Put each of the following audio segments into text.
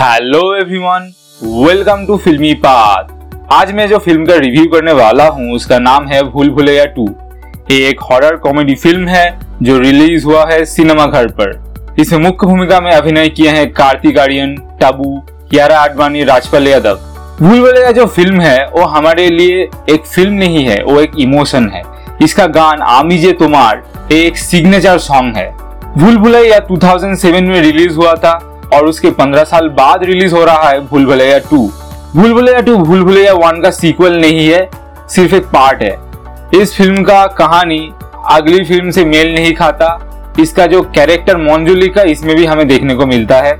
Hello everyone welcome to Filmy Path आज मैं जो फ़िल्म का रिव्यू करने वाला हूँ, उसका नाम है भूल भुलैया टू। ये एक हॉरर कॉमेडी फ़िल्म है, जो रिलीज़ हुआ है सिनेमा घर पर। इसमें मुख्य भूमिका में अभिनय किए हैं कार्तिक आर्यन टाबू कियारा आडवाणी राजपाल यादव भूल भुलैया जो फ़िल्म है, वो हमारे लिए एक फ़िल्म नहीं है, वो एक इमोशन है। इसका गान आमिजे तुमार एक सिग्नेचर सॉन्ग है। भूल भुलैया 2007 में रिलीज़ हुआ था। और उसके 15 साल बाद रिलीज़ हो रहा है भूल भुलैया टू। भूल भुलैया टू भूल भुलैया वन का सीक्वल नहीं है, सिर्फ़ एक पार्ट है। इस फ़िल्म का कहानी अगली फ़िल्म से मेल नहीं खाता। इसका जो कैरेक्टर मोन्जुली का, इसमें भी हमें देखने को मिलता है।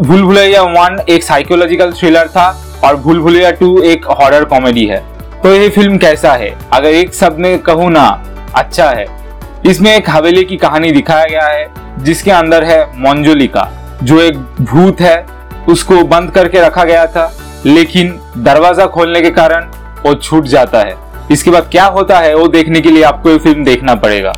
भूल भुलैया वन एक साइकोलॉजिकल थ्रिलर था और भूल भुलैया टू एक हॉरर कॉमेडी है। तो ये फ़िल्म कैसा है? अगर एक शब्द में कहूँ ना अच्छा है। इसमें एक हवेली की कहानी दिखाया गया है, जिसके अंदर है मोन्जुली का। जो एक भूत है, उसको बंद करके रखा गया था, लेकिन दरवाज़ा खोलने के कारण वो छूट जाता है। इसके बाद क्या होता है, वो देखने के लिए आपको ये फ़िल्म देखना पड़ेगा।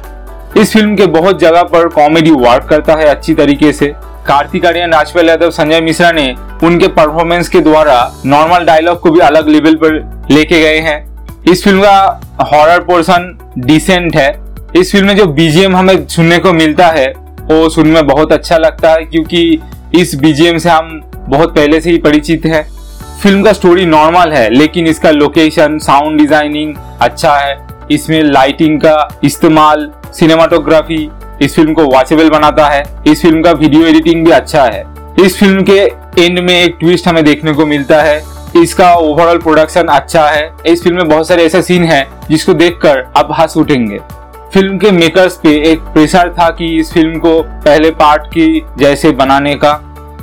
इस फ़िल्म के बहुत जगह पर कॉमेडी वर्क करता है अच्छी तरीके से। कार्तिक आर्यन राजपाल यादव, संजय मिश्रा ने उनके परफॉर्मेंस के द्वारा नॉर्मल डायलॉग को भी अलग लेवल पर लेके गए हैं। इस फ़िल्म का हॉरर पोर्शन डिसेंट है। इस फ़िल्म में जो बीजीएम हमें सुनने को मिलता है वो सुनने में बहुत अच्छा लगता है, क्योंकि इस बीजीएम से हम बहुत पहले से ही परिचित है। फ़िल्म का स्टोरी नॉर्मल है, लेकिन इसका लोकेशन साउंड डिज़ाइनिंग अच्छा है। इसमें लाइटिंग का इस्तेमाल सिनेमाटोग्राफी इस फ़िल्म को वॉचेबल बनाता है। इस फ़िल्म का वीडियो एडिटिंग भी अच्छा है। इस फ़िल्म के एंड में एक ट्विस्ट हमें देखने को मिलता है। इसका ओवरऑल प्रोडक्शन अच्छा है। इस फ़िल्म में बहुत सारे ऐसे सीन हैं जिसको देखकर आप हंस उठेंगे। फ़िल्म के मेकर्स पे एक प्रेशर था कि इस फ़िल्म को पहले पार्ट की जैसे बनाने का।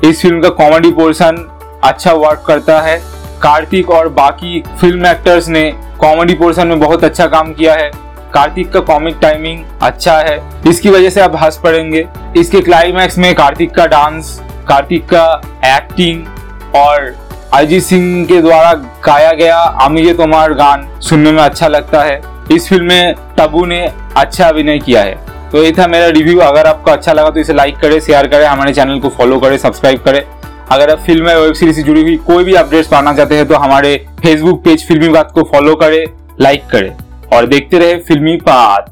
इस फ़िल्म का कॉमेडी पोर्शन अच्छा वर्क करता है। कार्तिक और बाकी फ़िल्म एक्टर्स ने कॉमेडी पोर्शन में बहुत अच्छा काम किया है। कार्तिक का कॉमिक टाइमिंग अच्छा है। इसकी वजह से आप हंस पड़ेंगे। इसके क्लाइमैक्स में कार्तिक का डांस कार्तिक का एक्टिंग और अरिजीत सिंह के द्वारा गाया गया अमीजे तोमार गान सुनने में अच्छा लगता है। इस फ़िल्म में तबू ने अच्छा अभिनय किया है। तो ये था मेरा रिव्यू अगर आपको अच्छा लगा तो इसे लाइक करें शेयर करें, हमारे चैनल को फॉलो करें सब्सक्राइब करें। अगर आप फ़िल्म या वेब सीरीज़ से जुड़ी हुई कोई भी अपडेट्स पाना चाहते हैं तो हमारे फेसबुक पेज फिल्मी बात को फॉलो करें लाइक करें और देखते रहे फिल्मी बात